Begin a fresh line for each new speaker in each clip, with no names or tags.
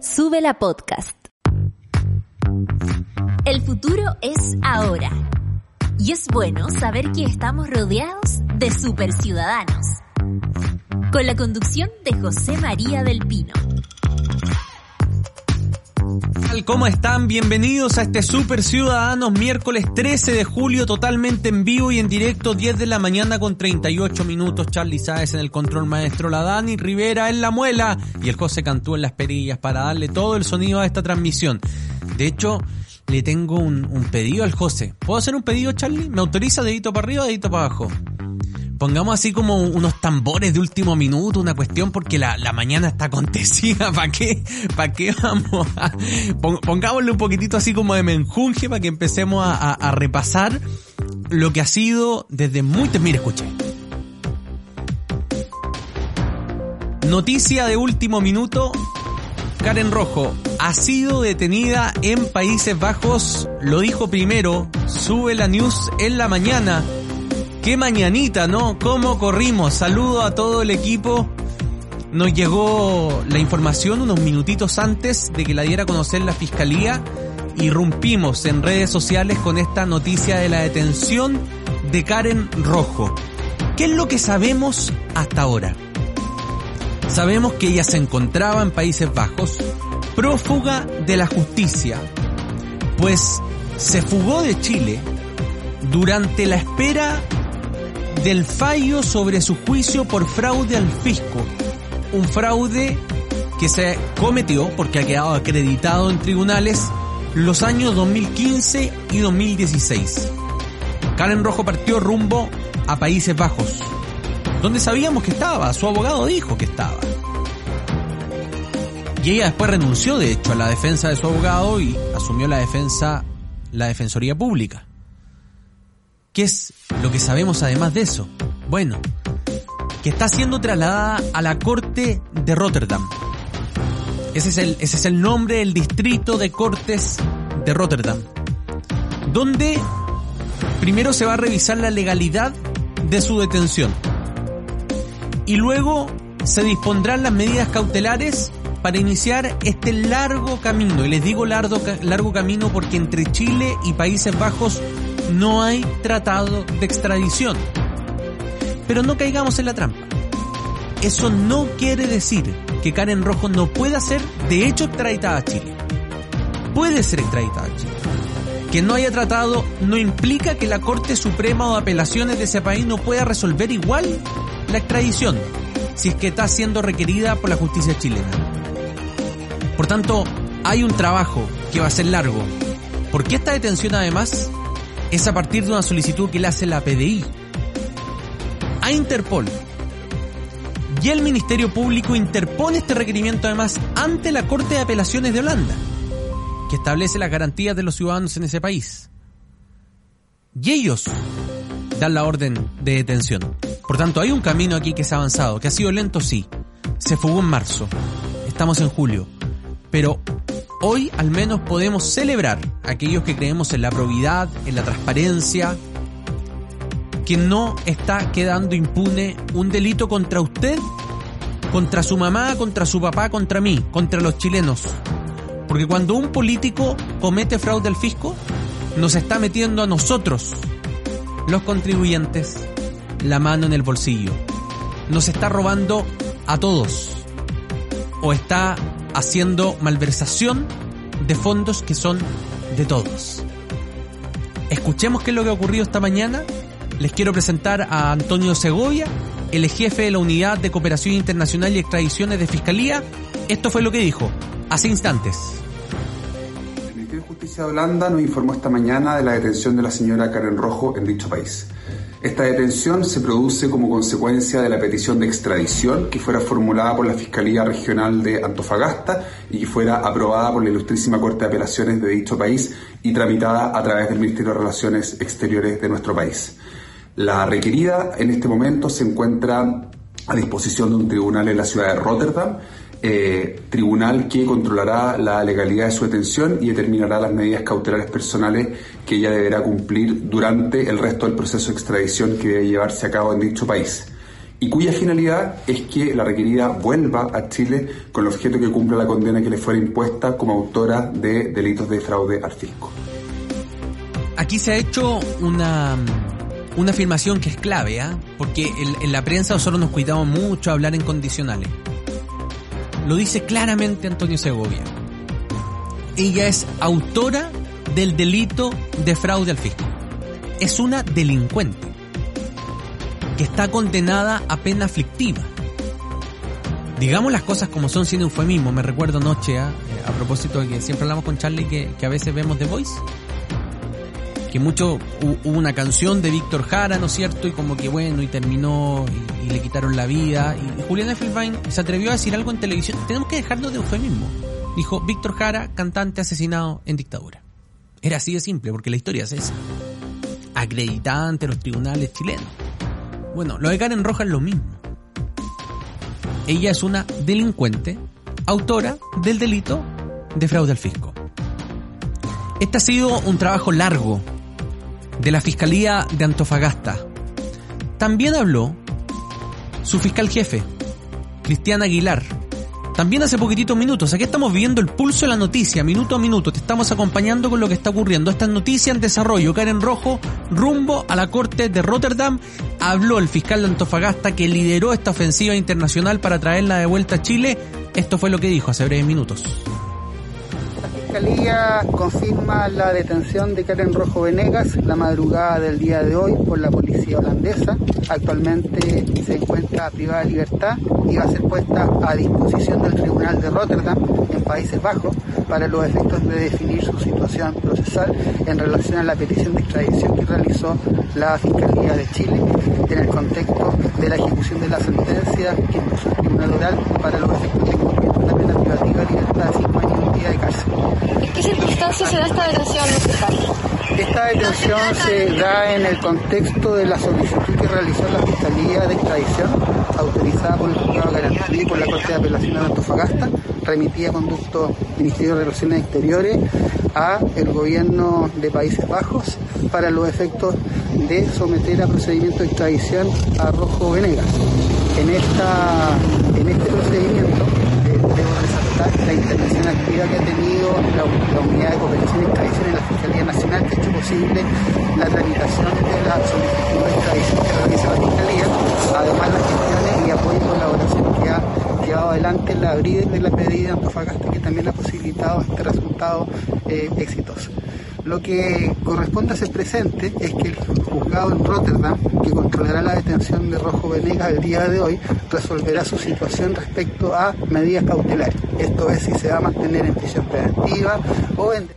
Sube la podcast. El futuro es ahora. Y es bueno saber que estamos rodeados de superciudadanos. Con la conducción de José María del Pino.
¿Cómo están? Bienvenidos a este Super Ciudadanos miércoles 13 de julio totalmente en vivo y en directo 10 de la mañana con 38 minutos. Charlie Sáez en el control maestro, la Dani Rivera en la muela y el José Cantú en las perillas para darle todo el sonido a esta transmisión. De hecho, le tengo un, un pedido al José. ¿Puedo hacer un pedido, Charlie? ¿Me autoriza dedito para arriba dedito para abajo? pongamos así como unos tambores de último minuto, una cuestión porque la, mañana está acontecida, ¿para qué? ¿Para qué vamos a... Pongámosle un poquitito así como de menjunje para que empecemos a, repasar lo que ha sido desde muy... Mire, escuche. Noticia de último minuto. Karen Rojo ha sido detenida en Países Bajos. Lo dijo primero. Sube la news en la mañana Qué mañanita, ¿no? ¿Cómo corrimos? Saludo a todo el equipo. Nos llegó la información unos minutitos antes de que la diera a conocer la fiscalía. Irrumpimos en redes sociales con esta noticia de la detención de Karen Rojo. ¿Qué es lo que sabemos hasta ahora? Sabemos que ella se encontraba en Países Bajos, prófuga de la justicia, pues se fugó de Chile durante la espera del fallo sobre su juicio por fraude al fisco. Un fraude que se cometió porque ha quedado acreditado en tribunales los años 2015 y 2016. Karen Rojo partió rumbo a Países Bajos, donde sabíamos que estaba, su abogado dijo que estaba. Y ella después renunció, de hecho, a la defensa de su abogado y asumió la defensa, la Defensoría Pública. ¿Qué es lo que sabemos además de eso? Bueno, que está siendo trasladada a la corte de Rotterdam. Ese es el, ese es el nombre del distrito de cortes de Rotterdam. Donde primero se va a revisar la legalidad de su detención. Y luego se dispondrán las medidas cautelares para iniciar este largo camino. Y les digo largo, largo camino porque entre Chile y Países Bajos no hay tratado de extradición. Pero no caigamos en la trampa. Eso no quiere decir que Karen Rojo no pueda ser de hecho extraditada a Chile. Puede ser extraditada a Chile. Que no haya tratado no implica que la Corte Suprema o apelaciones de ese país no pueda resolver igual la extradición, si es que está siendo requerida por la justicia chilena. Por tanto, hay un trabajo que va a ser largo, porque esta detención además es a partir de una solicitud que le hace la PDI a Interpol. Y el Ministerio Público interpone este requerimiento además ante la Corte de Apelaciones de Holanda, que establece las garantías de los ciudadanos en ese país. Y ellos dan la orden de detención. Por tanto, hay un camino aquí que se ha avanzado, que ha sido lento, sí. Se fugó en marzo. Estamos en julio. Pero hoy al menos podemos celebrar aquellos que creemos en la probidad, en la transparencia, que no está quedando impune un delito contra usted, contra su mamá, contra su papá, contra mí, contra los chilenos. Porque cuando un político comete fraude al fisco, nos está metiendo a nosotros, los contribuyentes, la mano en el bolsillo. Nos está robando a todos. O está haciendo malversación de fondos que son de todos. Escuchemos qué es lo que ha ocurrido esta mañana. Les quiero presentar a Antonio Segovia, el jefe de la Unidad de Cooperación Internacional y Extradiciones de Fiscalía. Esto fue lo que dijo hace instantes.
El Ministerio de Justicia de Holanda nos informó esta mañana de la detención de la señora Karen Rojo en dicho país.
Esta detención se produce como consecuencia de la petición de extradición que fuera formulada por la Fiscalía Regional de Antofagasta y que fuera aprobada por la Ilustrísima Corte de Apelaciones de dicho país y tramitada a través del Ministerio de Relaciones Exteriores de nuestro país. La requerida en este momento se encuentra a disposición de un tribunal en la ciudad de Rotterdam eh, tribunal que controlará la legalidad de su detención y determinará las medidas cautelares personales que ella deberá cumplir durante el resto del proceso de extradición que debe llevarse a cabo en dicho país y cuya finalidad es que la requerida vuelva a Chile con el objeto que cumpla la condena que le fuera impuesta como autora de delitos de fraude al fisco.
Aquí se ha hecho una, una afirmación que es clave, ¿ah? porque en, en la prensa nosotros nos cuidamos mucho a hablar en condicionales. Lo dice claramente Antonio Segovia. Ella es autora del delito de fraude al fisco. Es una delincuente que está condenada a pena aflictiva. Digamos las cosas como son sin eufemismo. Me recuerdo anoche, ¿ah? a propósito de que siempre hablamos con Charlie que, que a veces vemos The Voice que mucho hubo una canción de Víctor Jara, ¿no es cierto? Y como que bueno, y terminó y, y le quitaron la vida. Y, Julián Effelbein se atrevió a decir algo en televisión. Tenemos que dejarnos de eufemismo. Dijo Víctor Jara, cantante asesinado en dictadura. Era así de simple, porque la historia es esa. Acreditada ante los tribunales chilenos. Bueno, lo de Karen Roja es lo mismo. Ella es una delincuente, autora del delito de fraude al fisco. Este ha sido un trabajo largo de la Fiscalía de Antofagasta. También habló su fiscal jefe, Cristian Aguilar. También hace poquititos minutos. Aquí estamos viendo el pulso de la noticia, minuto a minuto. Te estamos acompañando con lo que está ocurriendo. Esta noticia en desarrollo. Karen Rojo, rumbo a la corte de Rotterdam. Habló el fiscal de Antofagasta que lideró esta ofensiva internacional para traerla de vuelta a Chile. Esto fue lo que dijo hace breves minutos.
Fiscalía confirma la detención de Karen Rojo Venegas la madrugada del día de hoy por la policía holandesa. Actualmente se encuentra privada de libertad y va a ser puesta a disposición del Tribunal de Rotterdam en Países Bajos para los efectos de definir su situación procesal en relación a la petición de extradición que realizó la Fiscalía de Chile en el contexto de la ejecución de la sentencia que impuso el Tribunal Oral para los efectos de libertad de 5 años y un día de cárcel.
¿En qué circunstancias se da esta detención, fiscal?
Esta detención se da en el contexto de la solicitud que realizó la Fiscalía de Extradición, autorizada por el Juzgado de Garantía y por la Corte de Apelaciones de Antofagasta, remitida a conducto Ministerio de Relaciones Exteriores a el gobierno de Países Bajos para los efectos de someter a procedimiento de extradición a Rojo Venegas. En, este procedimiento eh, debo resaltar la intervención activa que ha tenido la, Unidad de Cooperación y Extradición en la Fiscalía Nacional, que ha hecho posible la tramitación de la solicitud de extradición que realiza la Fiscalía, además las gestiones y apoyo y colaboración que ha llevado adelante la bride de la pedida Antofagasta, que también ha posibilitado este resultado eh, exitoso. Lo que corresponde a presente es que el juzgado en Rotterdam, que controlará la detención de Rojo Venegas el día de hoy, resolverá su situación respecto a medidas cautelares. Esto es si se va a mantener en prisión preventiva o en...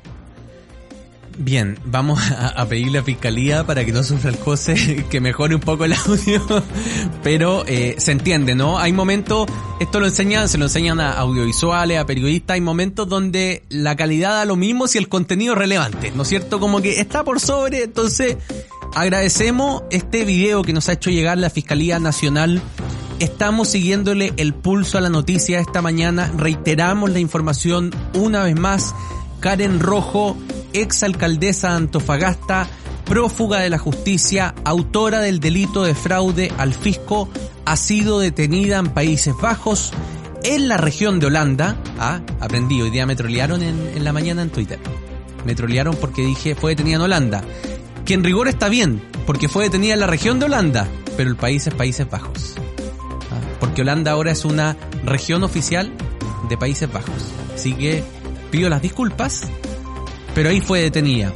Bien, vamos a, a, pedirle a Fiscalía para que no sufra el José, que mejore un poco el audio, pero eh, se entiende, ¿no? Hay momentos, esto lo enseñan, se lo enseñan a audiovisuales, a periodistas, hay momentos donde la calidad da lo mismo si el contenido es relevante, ¿no es cierto? Como que está por sobre, entonces agradecemos este video que nos ha hecho llegar la Fiscalía Nacional Estamos siguiéndole el pulso a la noticia esta mañana. Reiteramos la información una vez más. Karen Rojo, ex alcaldesa de Antofagasta, prófuga de la justicia, autora del delito de fraude al fisco, ha sido detenida en Países Bajos, en la región de Holanda. Ah, aprendí, hoy día me trolearon en, en la mañana en Twitter. Me trolearon porque dije fue detenida en Holanda. Que en rigor está bien, porque fue detenida en la región de Holanda, pero el país es Países Bajos. Ah, porque Holanda ahora es una región oficial de Países Bajos. Así que pido las disculpas, pero ahí fue detenida.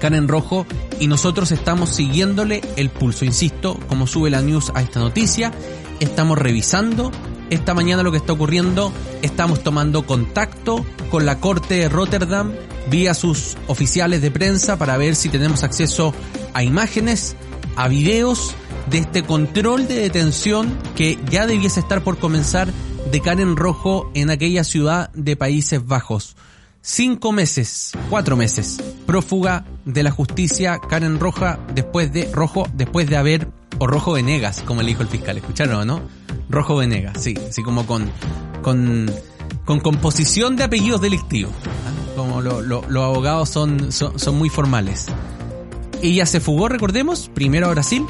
Karen Rojo y nosotros estamos siguiéndole el pulso, insisto, como sube la news a esta noticia, estamos revisando esta mañana lo que está ocurriendo, estamos tomando contacto con la Corte de Rotterdam vía sus oficiales de prensa para ver si tenemos acceso a imágenes a videos de este control de detención que ya debiese estar por comenzar de Karen Rojo en aquella ciudad de Países Bajos. Cinco meses, cuatro meses, prófuga de la justicia Karen Roja después de Rojo, después de haber, o Rojo Venegas, como le dijo el fiscal, ¿escucharon no? Rojo Venegas, sí, así como con, con, con composición de apellidos delictivos, ¿ah? como los abogados son, son, son muy formales. Ella se fugó, recordemos, primero a Brasil,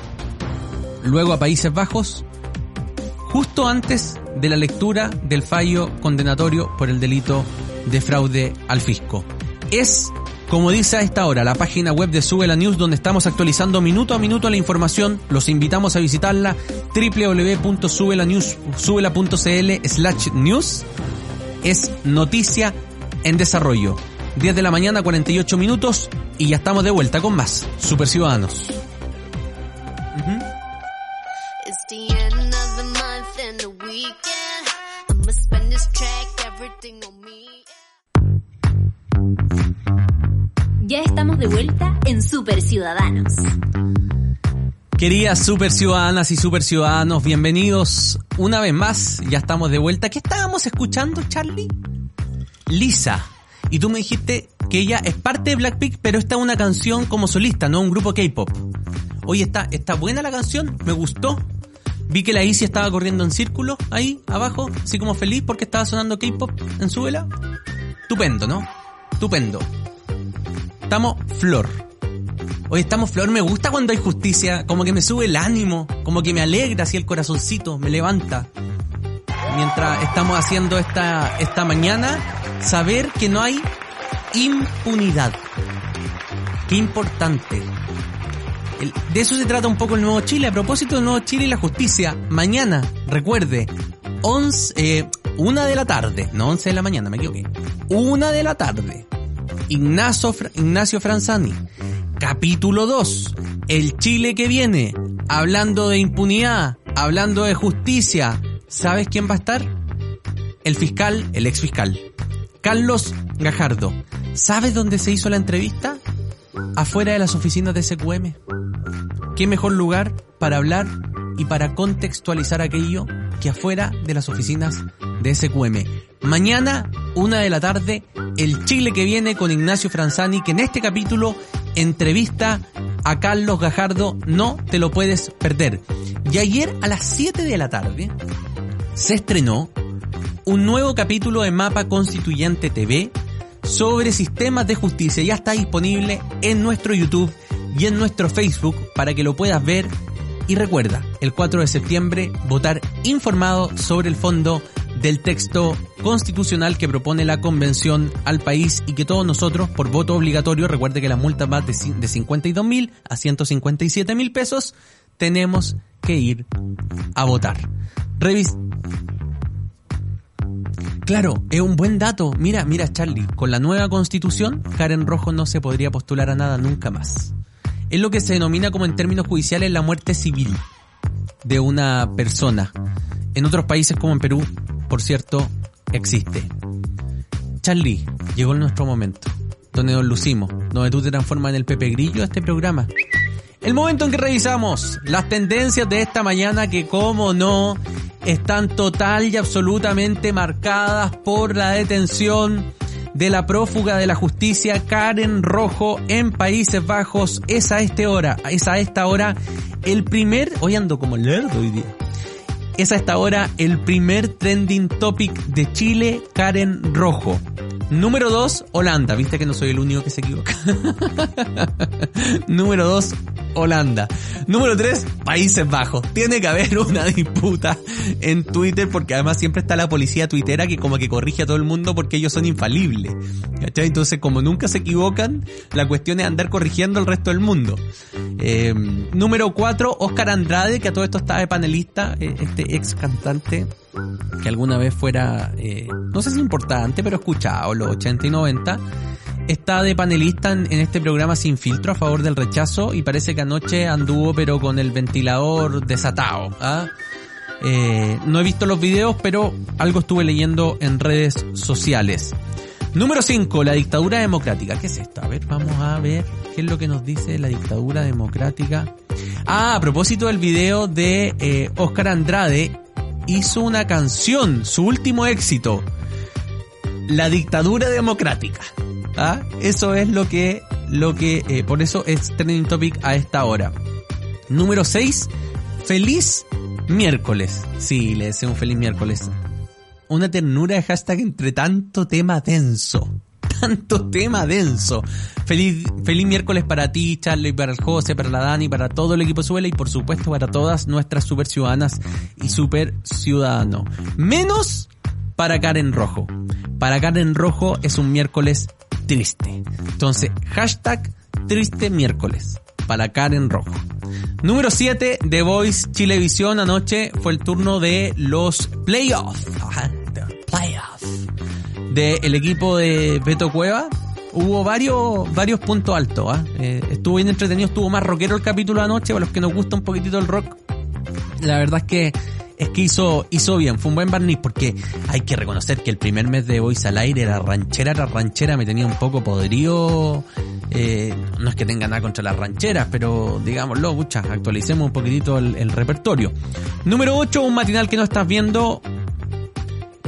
luego a Países Bajos, justo antes de la lectura del fallo condenatorio por el delito de fraude al fisco. Es, como dice a esta hora, la página web de Sube la News donde estamos actualizando minuto a minuto la información. Los invitamos a visitarla www.subelanews.cl slash news. Es noticia en desarrollo. 10 de la mañana, 48 minutos y ya estamos de vuelta con más Super Ciudadanos.
Ya estamos de vuelta en Super Ciudadanos.
Queridas super ciudadanas y super ciudadanos, bienvenidos una vez más. Ya estamos de vuelta. ¿Qué estábamos escuchando, Charlie? Lisa. Y tú me dijiste que ella es parte de Blackpink, pero está una canción como solista, no un grupo K-pop. Oye, está, está buena la canción, me gustó. Vi que la Isi estaba corriendo en círculo ahí abajo, así como feliz porque estaba sonando K-pop en su vela. Estupendo, ¿no? Estupendo. Estamos flor. Hoy estamos flor, me gusta cuando hay justicia, como que me sube el ánimo, como que me alegra así el corazoncito, me levanta. Mientras estamos haciendo esta, esta mañana, saber que no hay impunidad. Qué importante. de eso se trata un poco el Nuevo Chile. A propósito del Nuevo Chile y la justicia, mañana, recuerde, 11, eh, una de la tarde, no 11 de la mañana, me equivoqué. Una de la tarde, Ignacio, Ignacio Franzani. Capítulo 2. El Chile que viene. Hablando de impunidad, hablando de justicia. ¿Sabes quién va a estar? El fiscal, el ex fiscal. Carlos Gajardo. ¿Sabes dónde se hizo la entrevista? Afuera de las oficinas de SQM. ¿Qué mejor lugar para hablar y para contextualizar aquello que afuera de las oficinas de SQM? Mañana, una de la tarde, el Chile que viene con Ignacio Franzani, que en este capítulo entrevista a Carlos Gajardo, no te lo puedes perder. Y ayer a las 7 de la tarde se estrenó un nuevo capítulo de Mapa Constituyente TV sobre sistemas de justicia. Ya está disponible en nuestro YouTube y en nuestro Facebook para que lo puedas ver. Y recuerda, el 4 de septiembre, votar informado sobre el fondo del texto constitucional que propone la convención al país y que todos nosotros, por voto obligatorio, recuerde que la multa va de, 52 mil a 157 mil pesos, tenemos que ir a votar. Revis Claro, es un buen dato. Mira, mira Charlie, con la nueva constitución, Karen Rojo no se podría postular a nada nunca más. Es lo que se denomina como en términos judiciales la muerte civil de una persona. En otros países como en Perú por cierto, existe. Charlie, llegó nuestro momento, donde nos lucimos, donde tú te transformas en el Pepe Grillo de este programa. El momento en que revisamos las tendencias de esta mañana que, como no, están total y absolutamente marcadas por la detención de la prófuga de la justicia Karen Rojo en Países Bajos. Es a esta hora, es a esta hora el primer, hoy ando como lerdo hoy día es a esta hora el primer trending topic de Chile, Karen Rojo. Número 2, Holanda. Viste que no soy el único que se equivoca. Número 2, Holanda. Número 3, Países Bajos. Tiene que haber una disputa en Twitter porque además siempre está la policía tuitera que como que corrige a todo el mundo porque ellos son infalibles. Entonces como nunca se equivocan, la cuestión es andar corrigiendo al resto del mundo. Eh, número 4, Oscar Andrade, que a todo esto está de panelista, eh, este ex cantante que alguna vez fuera, eh, no sé si importante, pero escuchado, los 80 y 90, está de panelista en, este programa Sin Filtro a favor del rechazo y parece que anoche anduvo pero con el ventilador desatado. ¿ah? Eh, no he visto los videos, pero algo estuve leyendo en redes sociales. Número 5, la dictadura democrática. ¿Qué es esto? A ver, vamos a ver qué es lo que nos dice la dictadura democrática. Ah, a propósito del video de eh, Oscar Andrade, hizo una canción, su último éxito, La dictadura democrática. ¿Ah? Eso es lo que, lo que, eh, por eso es trending topic a esta hora. Número 6, feliz miércoles. Sí, le deseo un feliz miércoles. Una ternura de hashtag entre tanto tema denso. Tanto tema denso. Feliz, feliz miércoles para ti, Charlie, para el José, para la Dani, para todo el equipo Suela y por supuesto para todas nuestras super ciudadanas y super ciudadanos. Menos para Karen Rojo. Para Karen Rojo es un miércoles triste. Entonces, hashtag triste miércoles. Para Karen Rojo. Número 7, The Voice Chilevisión. Anoche fue el turno de los playoffs. Playoffs. Del equipo de Beto Cueva. Hubo varios, varios puntos altos. ¿ah? Eh, estuvo bien entretenido, estuvo más rockero el capítulo de anoche. Para los que nos gusta un poquitito el rock. La verdad es que es que hizo, hizo bien, fue un buen barniz porque hay que reconocer que el primer mes de Voice al aire era ranchera, era ranchera, me tenía un poco podrido. Eh, no es que tenga nada contra las rancheras, pero digámoslo, muchas, actualicemos un poquitito el, el, repertorio. Número 8, un matinal que no estás viendo.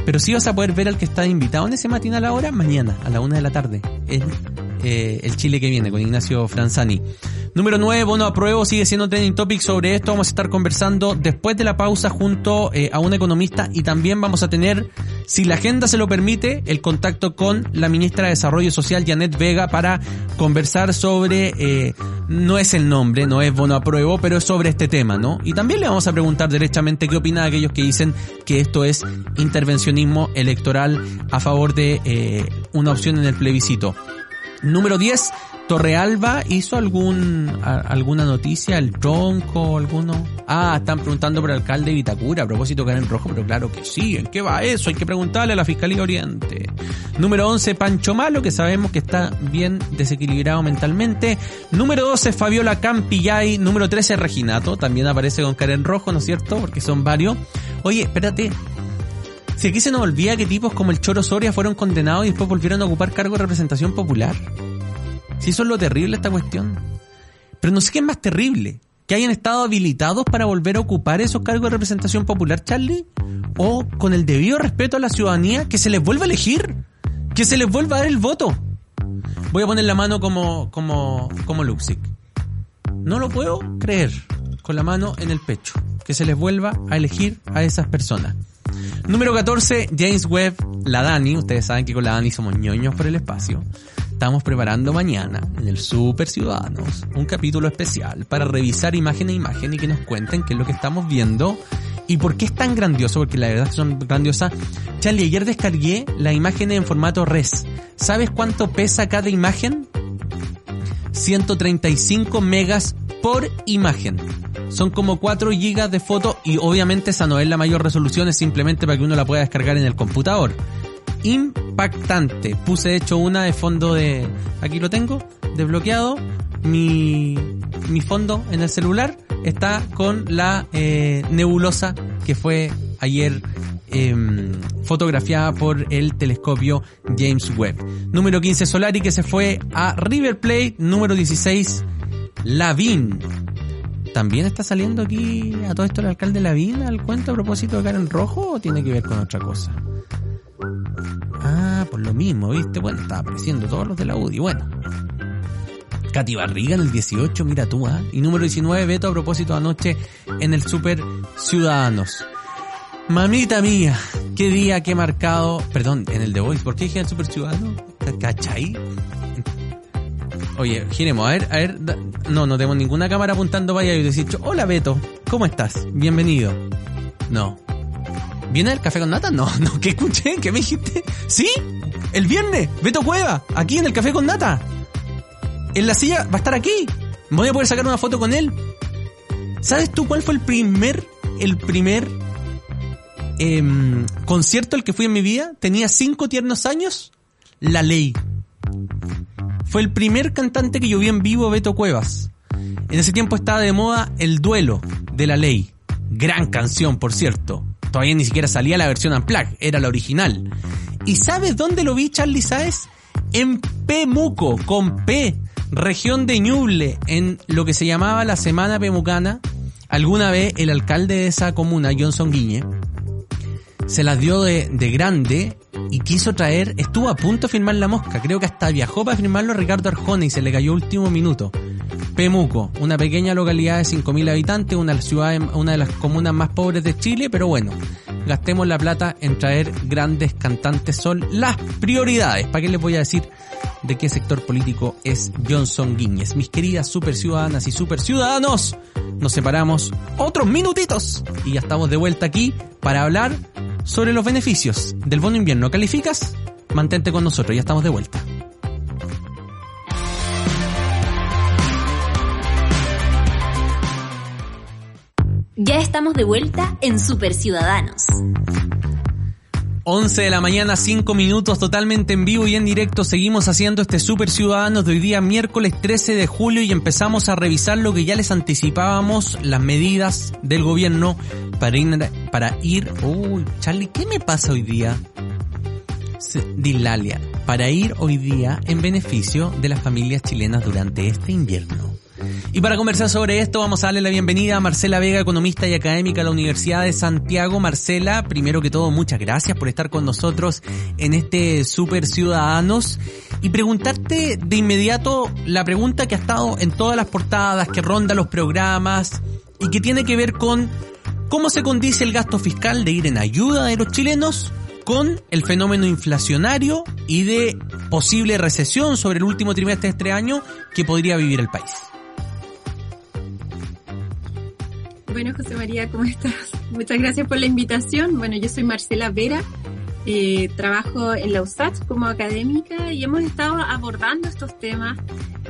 Pero sí vas a poder ver al que está invitado en ese matinal ahora, mañana, a la una de la tarde. Es eh, el Chile que viene, con Ignacio Franzani. Número 9, bono apruebo, sigue siendo trending topic sobre esto. Vamos a estar conversando después de la pausa junto eh, a un economista y también vamos a tener, si la agenda se lo permite, el contacto con la ministra de Desarrollo Social, Janet Vega, para conversar sobre, eh, no es el nombre, no es bono apruebo, pero es sobre este tema, ¿no? Y también le vamos a preguntar derechamente qué opina aquellos que dicen que esto es intervencionismo electoral a favor de eh, una opción en el plebiscito. Número 10, Torrealba hizo algún alguna noticia, el tronco, alguno. Ah, están preguntando por el alcalde de Vitacura, a propósito era en rojo, pero claro que sí, ¿en qué va eso? Hay que preguntarle a la Fiscalía Oriente. Número 11, Pancho Malo, que sabemos que está bien desequilibrado mentalmente. Número 12, Fabiola Campillay. Número 13, Reginato, también aparece con cara en rojo, ¿no es cierto? Porque son varios. Oye, espérate, si aquí se nos olvida que tipos como el Choro Soria fueron condenados y después volvieron a ocupar cargo de representación popular. Si eso es lo terrible esta cuestión. Pero no sé qué es más terrible. Que hayan estado habilitados para volver a ocupar esos cargos de representación popular, Charlie. O con el debido respeto a la ciudadanía, que se les vuelva a elegir. Que se les vuelva a dar el voto. Voy a poner la mano como, como, como Luxic. No lo puedo creer. Con la mano en el pecho. Que se les vuelva a elegir a esas personas. Número 14, James Webb, la Dani. Ustedes saben que con la Dani somos ñoños por el espacio. Estamos preparando mañana en el Super Ciudadanos un capítulo especial para revisar imagen a imagen y que nos cuenten qué es lo que estamos viendo y por qué es tan grandioso, porque la verdad son grandiosas. Charlie, ayer descargué la imagen en formato res. ¿Sabes cuánto pesa cada imagen? 135 megas por imagen. Son como 4 gigas de foto y obviamente esa no es la mayor resolución, es simplemente para que uno la pueda descargar en el computador. Impactante. Puse de hecho una de fondo de... Aquí lo tengo, desbloqueado. Mi, mi fondo en el celular está con la eh, nebulosa que fue ayer eh, fotografiada por el telescopio James Webb. Número 15 Solari que se fue a River Plate. Número 16 Lavín. ¿También está saliendo aquí a todo esto el alcalde Lavín al cuento a propósito de Karen Rojo o tiene que ver con otra cosa? Ah, por lo mismo, ¿viste? Bueno, estaba apareciendo todos los de la UDI. Bueno. Katy Barriga en el 18, mira tú, ¿ah? Y número 19, Beto a propósito anoche en el Super Ciudadanos. Mamita mía, qué día, qué marcado. Perdón, en el The Voice, ¿por qué dije el Super Ciudadano? ¿Cachai? Oye, giremos, a ver, a ver. No, no tenemos ninguna cámara apuntando para allá y decir, hola Beto, ¿cómo estás? Bienvenido. No. ¿Viene el café con nata? No, no, ¿qué escuché? ¿Qué me dijiste? ¿Sí? El viernes, Beto Cueva, aquí en el café con nata. En la silla, va a estar aquí. Me voy a poder sacar una foto con él. ¿Sabes tú cuál fue el primer, el primer eh, concierto al que fui en mi vida? Tenía cinco tiernos años. La ley. Fue el primer cantante que yo vi en vivo, Beto Cuevas. En ese tiempo estaba de moda El Duelo de la Ley. Gran canción, por cierto. Todavía ni siquiera salía la versión Unplugged, era la original. ¿Y sabes dónde lo vi, Charlie Saez? En Pemuco, con P. Región de Ñuble, en lo que se llamaba la Semana Pemucana, alguna vez el alcalde de esa comuna, Johnson Guiñe, se las dio de, de grande y quiso traer, estuvo a punto de firmar la mosca, creo que hasta viajó para firmarlo Ricardo Arjona y se le cayó último minuto. Pemuco, una pequeña localidad de 5.000 habitantes, una ciudades, una de las comunas más pobres de Chile, pero bueno, gastemos la plata en traer grandes cantantes, son las prioridades. ¿Para qué les voy a decir de qué sector político es Johnson Guiñez? Mis queridas super ciudadanas y super ciudadanos, nos separamos otros minutitos y ya estamos de vuelta aquí para hablar sobre los beneficios del bono invierno. ¿Calificas? Mantente con nosotros, ya estamos de vuelta.
Ya estamos de vuelta en Super Ciudadanos.
11 de la mañana, 5 minutos, totalmente en vivo y en directo. Seguimos haciendo este Super Ciudadanos de hoy día, miércoles 13 de julio, y empezamos a revisar lo que ya les anticipábamos, las medidas del gobierno para ir, para ir, uy, Charlie, ¿qué me pasa hoy día? Dilalia, para ir hoy día en beneficio de las familias chilenas durante este invierno. Y para conversar sobre esto vamos a darle la bienvenida a Marcela Vega, economista y académica de la Universidad de Santiago. Marcela, primero que todo, muchas gracias por estar con nosotros en este Super Ciudadanos y preguntarte de inmediato la pregunta que ha estado en todas las portadas, que ronda los programas y que tiene que ver con cómo se condice el gasto fiscal de ir en ayuda de los chilenos con el fenómeno inflacionario y de posible recesión sobre el último trimestre de este año que podría vivir el país.
Bueno, José María, ¿cómo estás? Muchas gracias por la invitación. Bueno, yo soy Marcela Vera, eh, trabajo en la USAT como académica y hemos estado abordando estos temas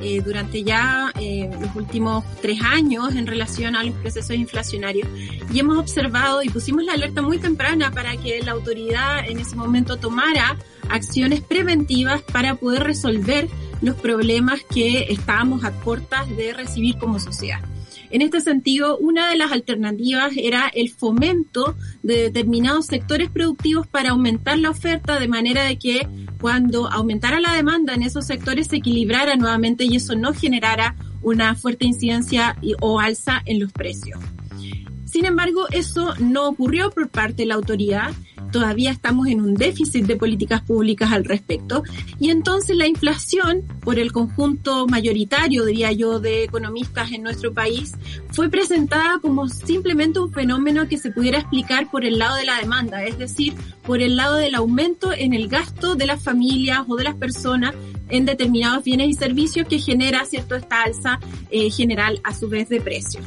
eh, durante ya eh, los últimos tres años en relación a los procesos inflacionarios y hemos observado y pusimos la alerta muy temprana para que la autoridad en ese momento tomara acciones preventivas para poder resolver los problemas que estábamos a puertas de recibir como sociedad. En este sentido, una de las alternativas era el fomento de determinados sectores productivos para aumentar la oferta de manera de que cuando aumentara la demanda en esos sectores se equilibrara nuevamente y eso no generara una fuerte incidencia o alza en los precios. Sin embargo, eso no ocurrió por parte de la autoridad todavía estamos en un déficit de políticas públicas al respecto. Y entonces la inflación, por el conjunto mayoritario, diría yo, de economistas en nuestro país, fue presentada como simplemente un fenómeno que se pudiera explicar por el lado de la demanda, es decir, por el lado del aumento en el gasto de las familias o de las personas en determinados bienes y servicios que genera cierto esta alza eh, general a su vez de precios.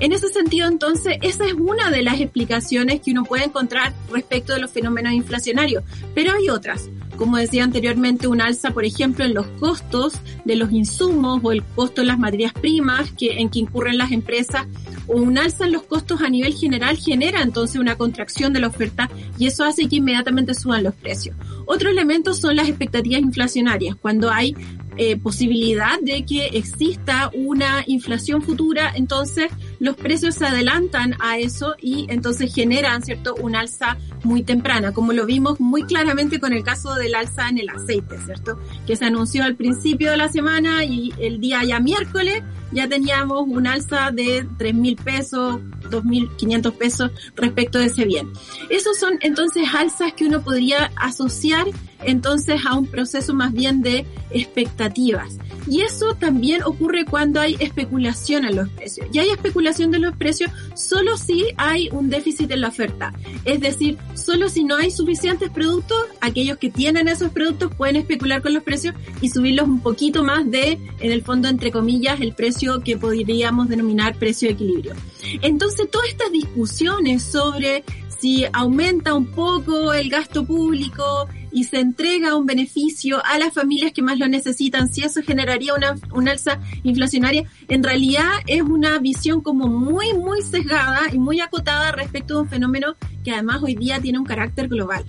En ese sentido, entonces, esa es una de las explicaciones que uno puede encontrar respecto de los fenómenos inflacionarios, pero hay otras. Como decía anteriormente, un alza, por ejemplo, en los costos de los insumos o el costo de las materias primas que, en que incurren las empresas o un alza en los costos a nivel general genera entonces una contracción de la oferta y eso hace que inmediatamente suban los precios. Otro elemento son las expectativas inflacionarias. Cuando hay eh, posibilidad de que exista una inflación futura, entonces los precios se adelantan a eso y entonces generan, ¿cierto?, un alza muy temprana, como lo vimos muy claramente con el caso del alza en el aceite, ¿cierto?, que se anunció al principio de la semana y el día ya miércoles ya teníamos un alza de tres mil pesos, dos mil quinientos pesos respecto de ese bien. Esos son entonces alzas que uno podría asociar entonces a un proceso más bien de expectativas. Y eso también ocurre cuando hay especulación en los precios. Y hay especulación de los precios solo si hay un déficit en la oferta. Es decir, solo si no hay suficientes productos, aquellos que tienen esos productos pueden especular con los precios y subirlos un poquito más de, en el fondo, entre comillas, el precio que podríamos denominar precio de equilibrio. Entonces, todas estas discusiones sobre si aumenta un poco el gasto público y se entrega un beneficio a las familias que más lo necesitan, si eso generaría una, una alza inflacionaria, en realidad es una visión como muy, muy sesgada y muy acotada respecto de un fenómeno que además hoy día tiene un carácter global.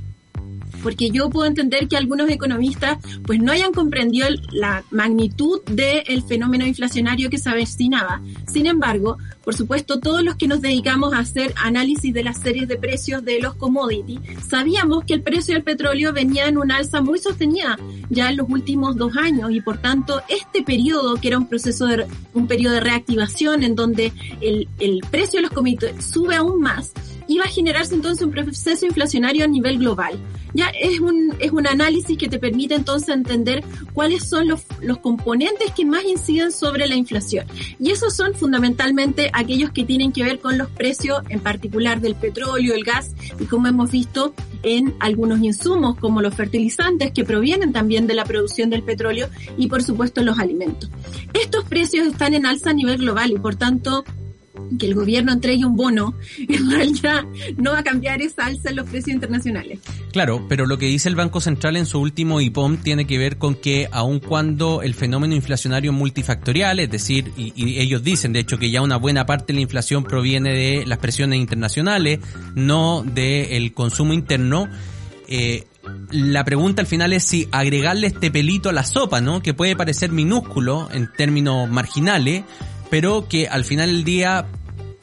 Porque yo puedo entender que algunos economistas pues no hayan comprendido la magnitud del fenómeno inflacionario que se avecinaba. Sin embargo, por supuesto, todos los que nos dedicamos a hacer análisis de las series de precios de los commodities, sabíamos que el precio del petróleo venía en un alza muy sostenida ya en los últimos dos años y por tanto este periodo, que era un proceso de, un periodo de reactivación en donde el, el precio de los commodities sube aún más, iba a generarse entonces un proceso inflacionario a nivel global. Ya es un, es un análisis que te permite entonces entender cuáles son los, los componentes que más inciden sobre la inflación. Y esos son fundamentalmente aquellos que tienen que ver con los precios, en particular del petróleo, el gas, y como hemos visto en algunos insumos como los fertilizantes que provienen también de la producción del petróleo y por supuesto los alimentos. Estos precios están en alza a nivel global y por tanto que el gobierno entregue un bono, en realidad no va a cambiar esa alza en los precios internacionales.
Claro, pero lo que dice el Banco Central en su último IPOM tiene que ver con que aun cuando el fenómeno inflacionario multifactorial, es decir, y, ellos dicen de hecho que ya una buena parte de la inflación proviene de las presiones internacionales, no del consumo interno, eh, la pregunta al final es si agregarle este pelito a la sopa, ¿no? Que puede parecer minúsculo en términos marginales, pero que al final del día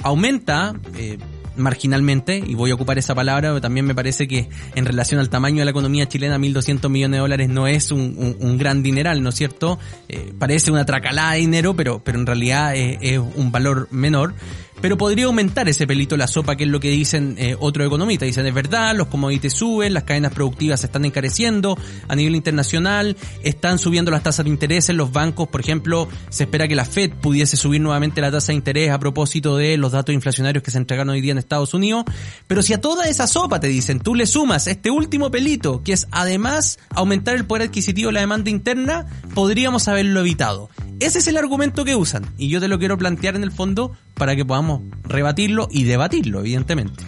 aumenta eh, marginalmente, y voy a ocupar esa palabra, pero también me parece que en relación al tamaño de la economía chilena, 1.200 millones de dólares no es un, un, gran dineral, ¿no es cierto? Eh, parece una tracalada de dinero, pero, pero en realidad es un valor menor pero podría aumentar ese pelito la sopa, que es lo que dicen eh, otros economistas. Dicen, es verdad, los commodities suben, las cadenas productivas se están encareciendo a nivel internacional, están subiendo las tasas de interés en los bancos, por ejemplo, se espera que la Fed pudiese subir nuevamente la tasa de interés a propósito de los datos inflacionarios que se entregaron hoy día en Estados Unidos, pero si a toda esa sopa te dicen, tú le sumas este último pelito, que es además aumentar el poder adquisitivo de la demanda interna, podríamos haberlo evitado. Ese es el argumento que usan y yo te lo quiero plantear en el fondo para que podamos rebatirlo y debatirlo, evidentemente.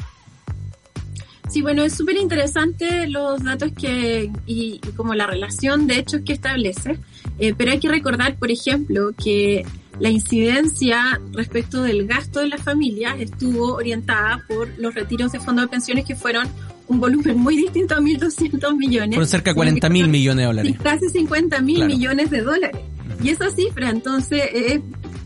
Sí, bueno, es súper interesante los datos que y, como la relación de hechos que establece, eh, pero hay que recordar, por ejemplo, que la incidencia respecto del gasto de las familias estuvo orientada por los retiros de fondos de pensiones que fueron un volumen muy distinto a 1.200 millones.
Fueron cerca de 40 mil millones de dólares.
Casi 50 mil millones de dólares. Y esa cifra entonces es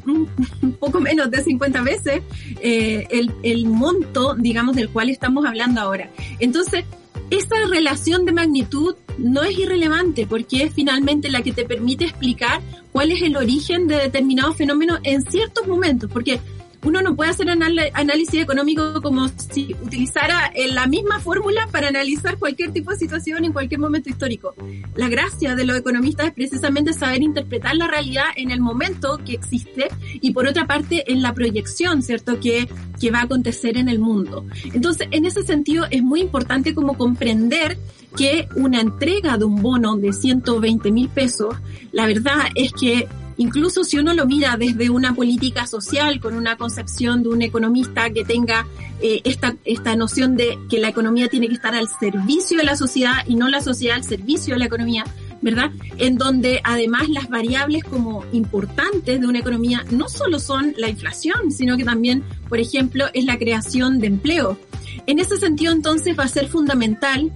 un poco menos de 50 veces eh, el, el monto, digamos, del cual estamos hablando ahora. Entonces, esa relación de magnitud no es irrelevante porque es finalmente la que te permite explicar cuál es el origen de determinados fenómenos en ciertos momentos, porque uno no puede hacer análisis económico como si utilizara eh, la misma fórmula para analizar cualquier tipo de situación en cualquier momento histórico. La gracia de los economistas es precisamente saber interpretar la realidad en el momento que existe y por otra parte en la proyección, ¿cierto?, que, que va a acontecer en el mundo. Entonces, en ese sentido es muy importante como comprender que una entrega de un bono de 120 mil pesos, la verdad es que Incluso si uno lo mira desde una política social, con una concepción de un economista que tenga eh, esta, esta noción de que la economía tiene que estar al servicio de la sociedad y no la sociedad al servicio de la economía, ¿verdad? En donde además las variables como importantes de una economía no solo son la inflación, sino que también, por ejemplo, es la creación de empleo. En ese sentido, entonces, va a ser fundamental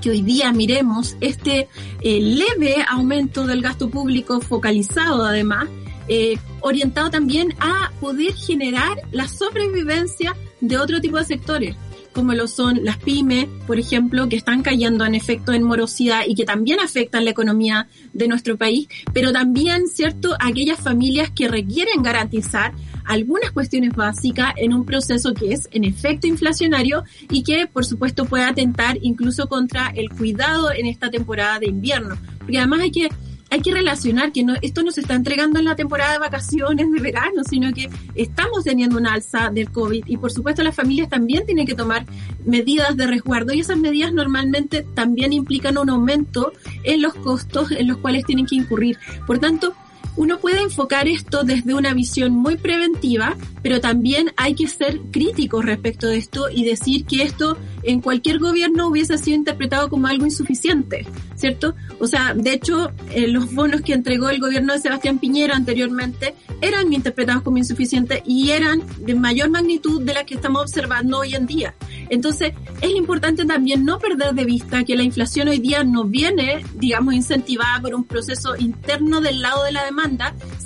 que hoy día miremos este eh, leve aumento del gasto público focalizado además, eh, orientado también a poder generar la sobrevivencia de otro tipo de sectores como lo son las pymes, por ejemplo, que están cayendo en efecto en morosidad y que también afectan la economía de nuestro país, pero también, ¿cierto?, aquellas familias que requieren garantizar algunas cuestiones básicas en un proceso que es en efecto inflacionario y que por supuesto puede atentar incluso contra el cuidado en esta temporada de invierno. Porque además hay que hay que relacionar que no, esto no se está entregando en la temporada de vacaciones de verano, sino que estamos teniendo una alza del COVID y por supuesto las familias también tienen que tomar medidas de resguardo y esas medidas normalmente también implican un aumento en los costos en los cuales tienen que incurrir. Por tanto, uno puede enfocar esto desde una visión muy preventiva, pero también hay que ser críticos respecto de esto y decir que esto en cualquier gobierno hubiese sido interpretado como algo insuficiente, ¿cierto? O sea, de hecho, eh, los bonos que entregó el gobierno de Sebastián Piñera anteriormente eran interpretados como insuficientes y eran de mayor magnitud de las que estamos observando hoy en día. Entonces, es importante también no perder de vista que la inflación hoy día no viene, digamos, incentivada por un proceso interno del lado de la demanda,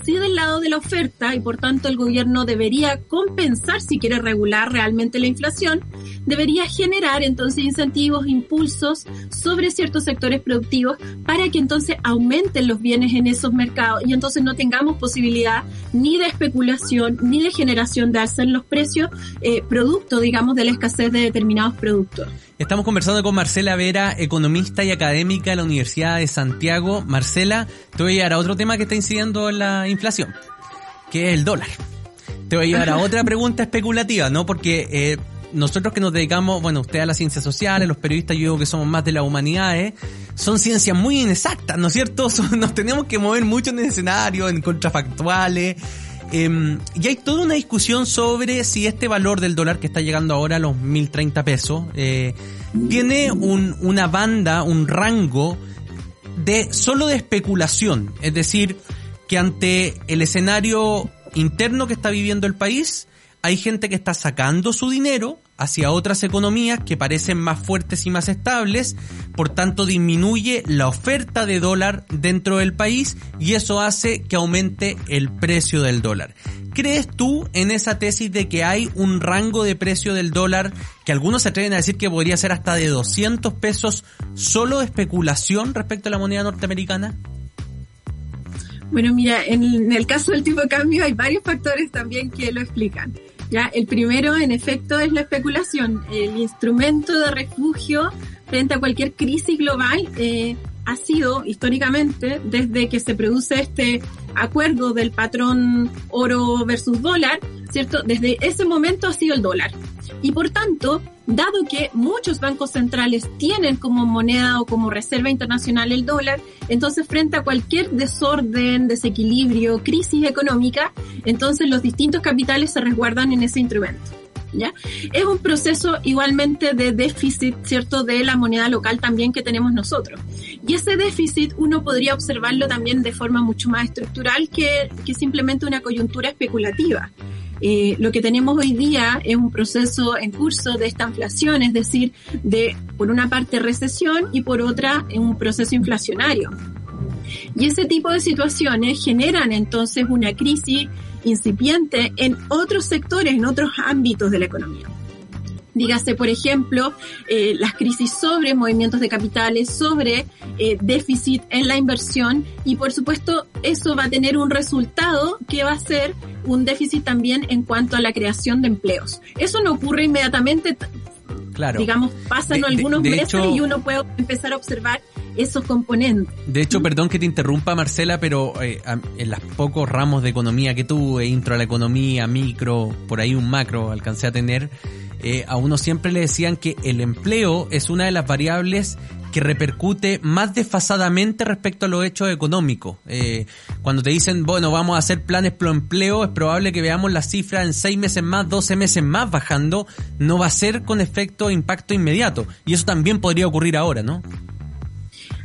sí del lado de la oferta y por tanto el gobierno debería compensar si quiere regular realmente la inflación, debería generar entonces incentivos, impulsos sobre ciertos sectores productivos para que entonces aumenten los bienes en esos mercados y entonces no tengamos posibilidad ni de especulación ni de generación de alza en los precios eh, producto, digamos, de la escasez de determinados productos.
Estamos conversando con Marcela Vera, economista y académica de la Universidad de Santiago. Marcela, te voy a llevar a otro tema que está incidiendo en la inflación, que es el dólar. Te voy a llevar a otra pregunta especulativa, ¿no? Porque eh, nosotros que nos dedicamos, bueno, usted a las ciencias sociales, los periodistas, yo digo que somos más de las humanidades, son ciencias muy inexactas, ¿no es cierto? nos tenemos que mover mucho en el escenario, en contrafactuales. Eh, y hay toda una discusión sobre si este valor del dólar que está llegando ahora a los 1030 pesos eh, tiene un, una banda, un rango de solo de especulación. Es decir, que ante el escenario interno que está viviendo el país, hay gente que está sacando su dinero hacia otras economías que parecen más fuertes y más estables, por tanto disminuye la oferta de dólar dentro del país y eso hace que aumente el precio del dólar. ¿Crees tú en esa tesis de que hay un rango de precio del dólar que algunos se atreven a decir que podría ser hasta de 200 pesos solo de especulación respecto a la moneda norteamericana?
Bueno, mira, en el caso del tipo de cambio hay varios factores también que lo explican. Ya, el primero, en efecto, es la especulación. El instrumento de refugio frente a cualquier crisis global eh, ha sido históricamente, desde que se produce este acuerdo del patrón oro versus dólar, ¿cierto? Desde ese momento ha sido el dólar. Y por tanto, dado que muchos bancos centrales tienen como moneda o como reserva internacional el dólar, entonces frente a cualquier desorden, desequilibrio, crisis económica, entonces los distintos capitales se resguardan en ese instrumento. ¿Ya? Es un proceso igualmente de déficit, ¿cierto?, de la moneda local también que tenemos nosotros. Y ese déficit uno podría observarlo también de forma mucho más estructural que, que simplemente una coyuntura especulativa. Eh, lo que tenemos hoy día es un proceso en curso de esta inflación, es decir, de por una parte recesión y por otra un proceso inflacionario. Y ese tipo de situaciones generan entonces una crisis incipiente en otros sectores, en otros ámbitos de la economía. Dígase, por ejemplo, eh, las crisis sobre movimientos de capitales, sobre eh, déficit en la inversión y por supuesto eso va a tener un resultado que va a ser un déficit también en cuanto a la creación de empleos. Eso no ocurre inmediatamente, claro. digamos, pasan algunos meses y uno puede empezar a observar esos componentes.
De hecho, perdón que te interrumpa Marcela, pero eh, en los pocos ramos de economía que tuve, intro a la economía, micro, por ahí un macro alcancé a tener, eh, a uno siempre le decían que el empleo es una de las variables que repercute más desfasadamente respecto a los hechos económicos. Eh, cuando te dicen, bueno, vamos a hacer planes pro empleo, es probable que veamos la cifra en seis meses más, doce meses más bajando, no va a ser con efecto impacto inmediato. Y eso también podría ocurrir ahora, ¿no?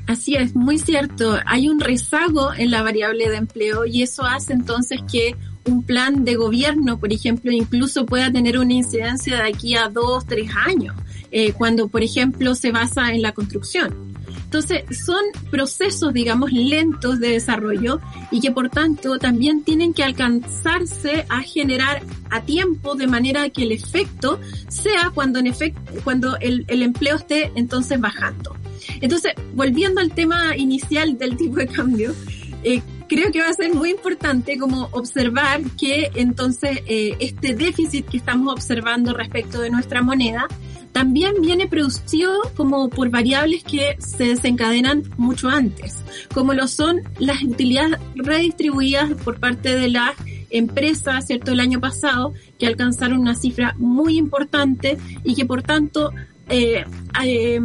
Así es, muy cierto. Hay un rezago en la variable de empleo y eso hace entonces que un plan de gobierno, por ejemplo, incluso pueda tener una incidencia de aquí a dos, tres años, eh, cuando, por ejemplo, se basa en la construcción. Entonces, son procesos, digamos, lentos de desarrollo y que, por tanto, también tienen que alcanzarse a generar a tiempo de manera que el efecto sea cuando, en efecto, cuando el, empleo esté entonces bajando. Entonces, volviendo al tema inicial del tipo de cambio, eh, creo que va a ser muy importante como observar que entonces eh, este déficit que estamos observando respecto de nuestra moneda también viene producido como por variables que se desencadenan mucho antes, como lo son las utilidades redistribuidas por parte de las empresas, ¿cierto?, el año pasado, que alcanzaron una cifra muy importante y que por tanto eh, eh,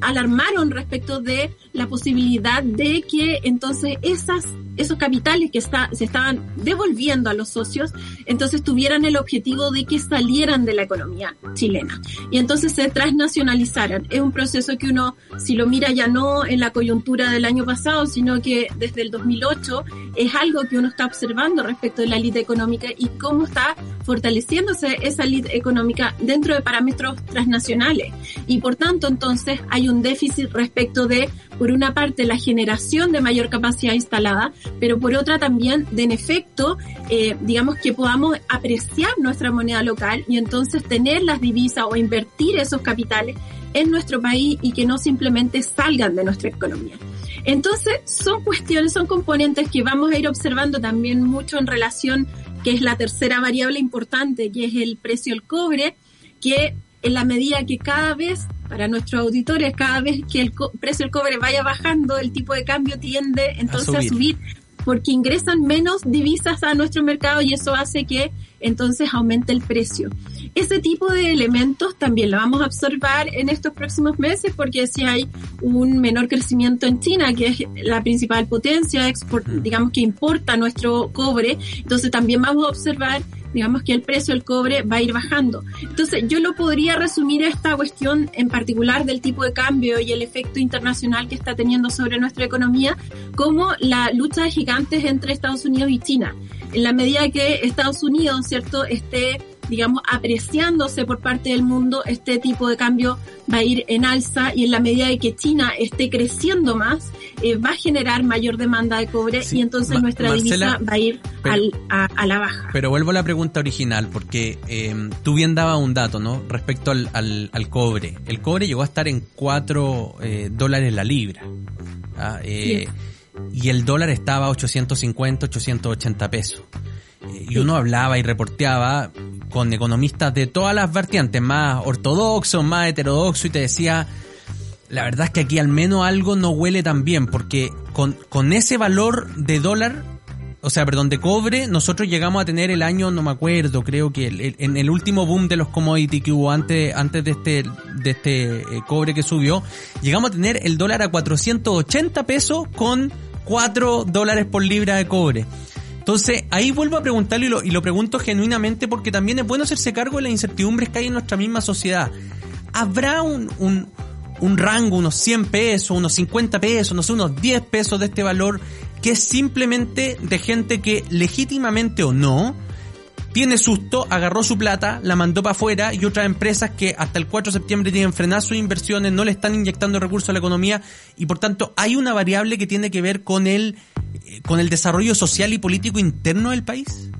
alarmaron respecto de la posibilidad de que entonces esas esos capitales que está, se estaban devolviendo a los socios, entonces tuvieran el objetivo de que salieran de la economía chilena y entonces se transnacionalizaran. Es un proceso que uno, si lo mira ya no en la coyuntura del año pasado, sino que desde el 2008 es algo que uno está observando respecto de la élite económica y cómo está fortaleciéndose esa élite económica dentro de parámetros transnacionales. Y por tanto, entonces hay un déficit respecto de, por una parte, la generación de mayor capacidad instalada, pero por otra también de en efecto, eh, digamos que podamos apreciar nuestra moneda local y entonces tener las divisas o invertir esos capitales en nuestro país y que no simplemente salgan de nuestra economía. Entonces, son cuestiones, son componentes que vamos a ir observando también mucho en relación, que es la tercera variable importante, que es el precio del cobre, que en la medida que cada vez, para nuestros auditores, cada vez que el precio del cobre vaya bajando, el tipo de cambio tiende entonces a subir porque ingresan menos divisas a nuestro mercado y eso hace que entonces aumente el precio. Ese tipo de elementos también lo vamos a observar en estos próximos meses porque si hay un menor crecimiento en China, que es la principal potencia, export, digamos que importa nuestro cobre, entonces también vamos a observar digamos que el precio del cobre va a ir bajando. Entonces, yo lo podría resumir esta cuestión en particular del tipo de cambio y el efecto internacional que está teniendo sobre nuestra economía como la lucha de gigantes entre Estados Unidos y China. En la medida que Estados Unidos, ¿cierto?, esté digamos, apreciándose por parte del mundo, este tipo de cambio va a ir en alza y en la medida de que China esté creciendo más, eh, va a generar mayor demanda de cobre y entonces nuestra divisa va a ir a, la baja.
Pero vuelvo a la pregunta original, porque eh, tú bien daba un dato, ¿no? Respecto al, al, cobre. El cobre llegó a estar en 4 eh, dólares la libra. ¿ah? Y el dólar estaba a 850, 880 pesos y uno hablaba y reporteaba con economistas de todas las vertientes, más ortodoxos, más heterodoxos, y te decía, la verdad es que aquí al menos algo no huele tan bien, porque con, con ese valor de dólar, o sea, perdón, de cobre, nosotros llegamos a tener el año, no me acuerdo, creo que en el último boom de los commodities que hubo antes, antes de este, de este eh, cobre que subió, llegamos a tener el dólar a 480 pesos con 4 dólares por libra de cobre. Entonces, ahí vuelvo a preguntarlo y lo, pregunto genuinamente porque también es bueno hacerse cargo de las incertidumbres que hay en nuestra misma sociedad. ¿Habrá un, un, un rango, unos 100 pesos, unos 50 pesos, no sé, unos 10 pesos de este valor que es simplemente de gente que legítimamente o no tiene susto, agarró su plata, la mandó para afuera y otras empresas que hasta el 4 de septiembre tienen frenadas sus inversiones, no le están inyectando recursos a la economía y por tanto hay una variable que tiene que ver con el con el desarrollo social y político interno del país?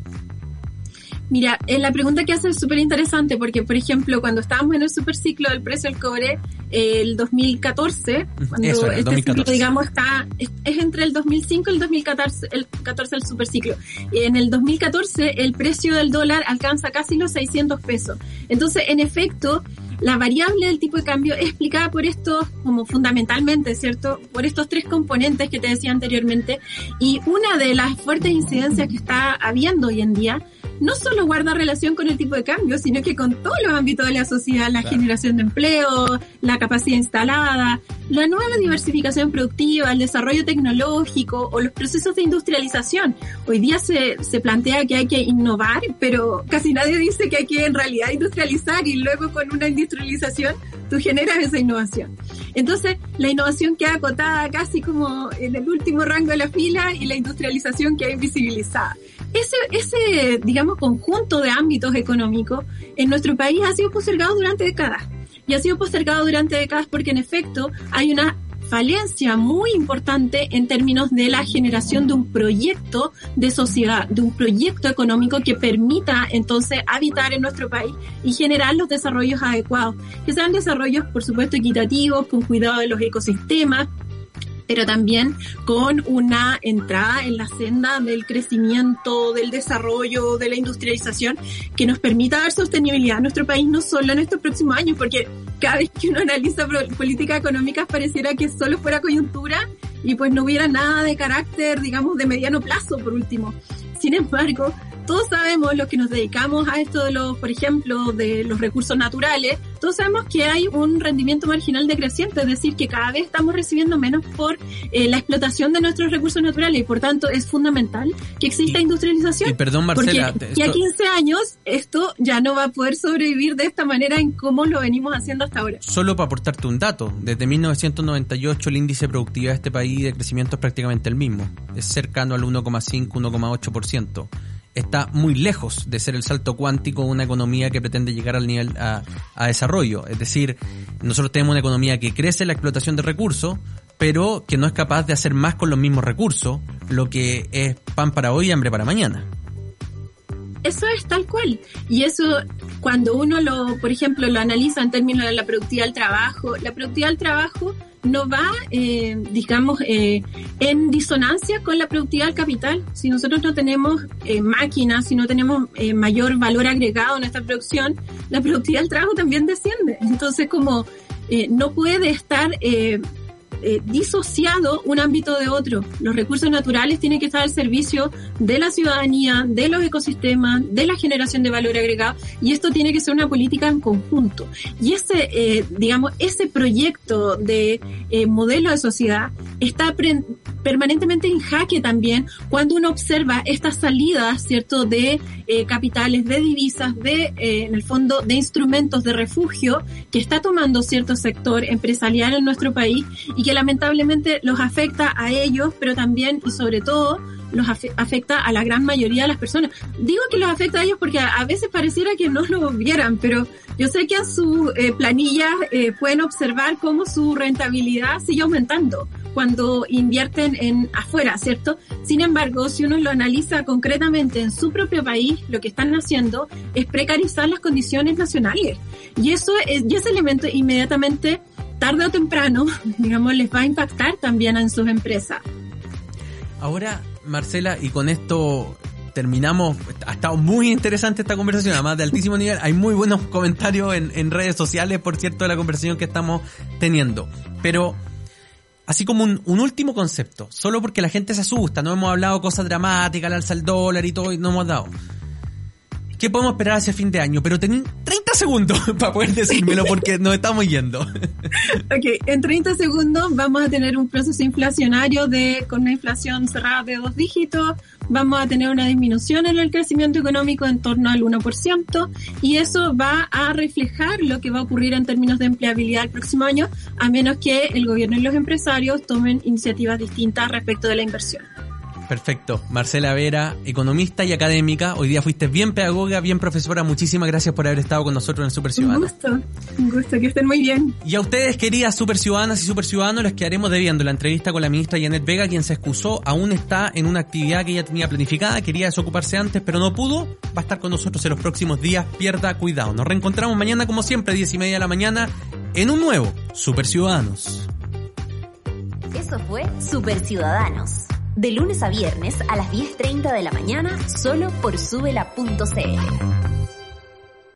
Mira, en la pregunta que hace es súper interesante porque, por ejemplo, cuando estábamos en el superciclo del precio del cobre, el 2014, cuando este ciclo, digamos, está, es, entre el 2005 y el 2014, el 14 el superciclo. Y en el 2014 el precio del dólar alcanza casi los 600 pesos. Entonces, en efecto, la variable del tipo de cambio es explicada por estos, como fundamentalmente, ¿cierto? Por estos tres componentes que te decía anteriormente. Y una de las fuertes incidencias que está habiendo hoy en día no solo guarda relación con el tipo de cambio, sino que con todos los ámbitos de la sociedad, la generación de empleo, la capacidad instalada, la nueva diversificación productiva, el desarrollo tecnológico o los procesos de industrialización. Hoy día se, se plantea que hay que innovar, pero casi nadie dice que hay que en realidad industrializar y luego con una industrialización tú generas esa innovación. Entonces, la innovación queda acotada casi como en el último rango de la fila y la industrialización queda invisibilizada. Ese, ese, digamos, conjunto de ámbitos económicos en nuestro país ha sido postergado durante décadas. Y ha sido postergado durante décadas porque en efecto hay una falencia muy importante en términos de la generación de un proyecto de sociedad, de un proyecto económico que permita entonces habitar en nuestro país y generar los desarrollos adecuados, que sean desarrollos, por supuesto, equitativos, con cuidado de los ecosistemas, pero también con una entrada en la senda del crecimiento, del desarrollo, de la industrialización, que nos permita dar sostenibilidad a nuestro país, no solo en estos próximos años, porque cada vez que uno analiza políticas económicas pareciera que solo fuera coyuntura y pues no hubiera nada de carácter, digamos, de mediano plazo, por último. Sin embargo, todos sabemos los que nos dedicamos a esto de los, por ejemplo, de los recursos naturales, todos sabemos que hay un rendimiento marginal decreciente, es decir, que cada vez estamos recibiendo menos por eh, la explotación de nuestros recursos naturales y por tanto es fundamental que exista industrialización.
Y perdón, Marcela,
porque ya a 15 años esto ya no va a poder sobrevivir de esta manera en cómo lo venimos haciendo hasta ahora.
Solo para aportarte un dato, desde 1998 el índice de productividad de este país de crecimiento es prácticamente el mismo, es cercano al 1,5, 1,8% está muy lejos de ser el salto cuántico de una economía que pretende llegar al nivel a, desarrollo. Es decir, nosotros tenemos una economía que crece en la explotación de recursos, pero que no es capaz de hacer más con los mismos recursos, lo que es pan para hoy y hambre para mañana.
Eso es tal cual. Y eso, cuando uno lo, por ejemplo, lo analiza en términos de la productividad del trabajo, la productividad del trabajo no va, eh, digamos, eh, en disonancia con la productividad del capital. Si nosotros no tenemos eh, máquinas, si no tenemos mayor valor agregado en esta producción, la productividad del trabajo también desciende. Entonces, como no puede estar eh, disociado un ámbito de otro. Los recursos naturales tienen que estar al servicio de la ciudadanía, de los ecosistemas, de la generación de valor agregado y esto tiene que ser una política en conjunto. Y ese, eh, digamos, ese proyecto de eh, modelo de sociedad está permanentemente en jaque también cuando uno observa estas salidas, ¿cierto?, de eh, capitales, de divisas, de, eh, en el fondo, de instrumentos de refugio que está tomando cierto sector empresarial en nuestro país y lamentablemente los afecta a ellos, pero también y sobre todo los afecta a la gran mayoría de las personas. Digo que los afecta a ellos porque a, veces pareciera que no lo vieran, pero yo sé que a sus eh, planillas eh, pueden observar cómo su rentabilidad sigue aumentando cuando invierten en afuera, ¿cierto? Sin embargo, si uno lo analiza concretamente en su propio país, lo que están haciendo es precarizar las condiciones nacionales. Y eso es, y ese elemento inmediatamente, tarde o temprano, digamos, les va a impactar también en sus empresas.
Ahora, Marcela, y con esto terminamos. Ha estado muy interesante esta conversación, además de altísimo nivel. Hay muy buenos comentarios en, redes sociales, por cierto, de la conversación que estamos teniendo. Pero, así como un, último concepto, solo porque la gente se asusta, no hemos hablado cosas dramáticas, el alza del dólar y todo, y no hemos dado. ¿Qué podemos esperar hacia fin de año? Pero ten 30 segundos para poder decírmelo porque nos estamos yendo.
ok, en 30 segundos vamos a tener un proceso inflacionario de con una inflación cerrada de dos dígitos, vamos a tener una disminución en el crecimiento económico en torno al 1% y eso va a reflejar lo que va a ocurrir en términos de empleabilidad el próximo año, a menos que el gobierno y los empresarios tomen iniciativas distintas respecto de la inversión.
Perfecto. Marcela Vera, economista y académica. Hoy día fuiste bien pedagoga, bien profesora. Muchísimas gracias por haber estado con nosotros en Super Ciudadano.
Un gusto, un gusto, que estén muy bien.
Y a ustedes, queridas Super Ciudadanas y Super Ciudadanos, les quedaremos debiendo la entrevista con la ministra Janet Vega, quien se excusó, aún está en una actividad que ella tenía planificada, quería desocuparse antes, pero no pudo. Va a estar con nosotros en los próximos días. Pierda cuidado. Nos reencontramos mañana, como siempre, 10 y media de la mañana, en un nuevo Super Ciudadanos.
Eso fue Super Ciudadanos de lunes a viernes a las 10.30 de la mañana solo por subela.cl.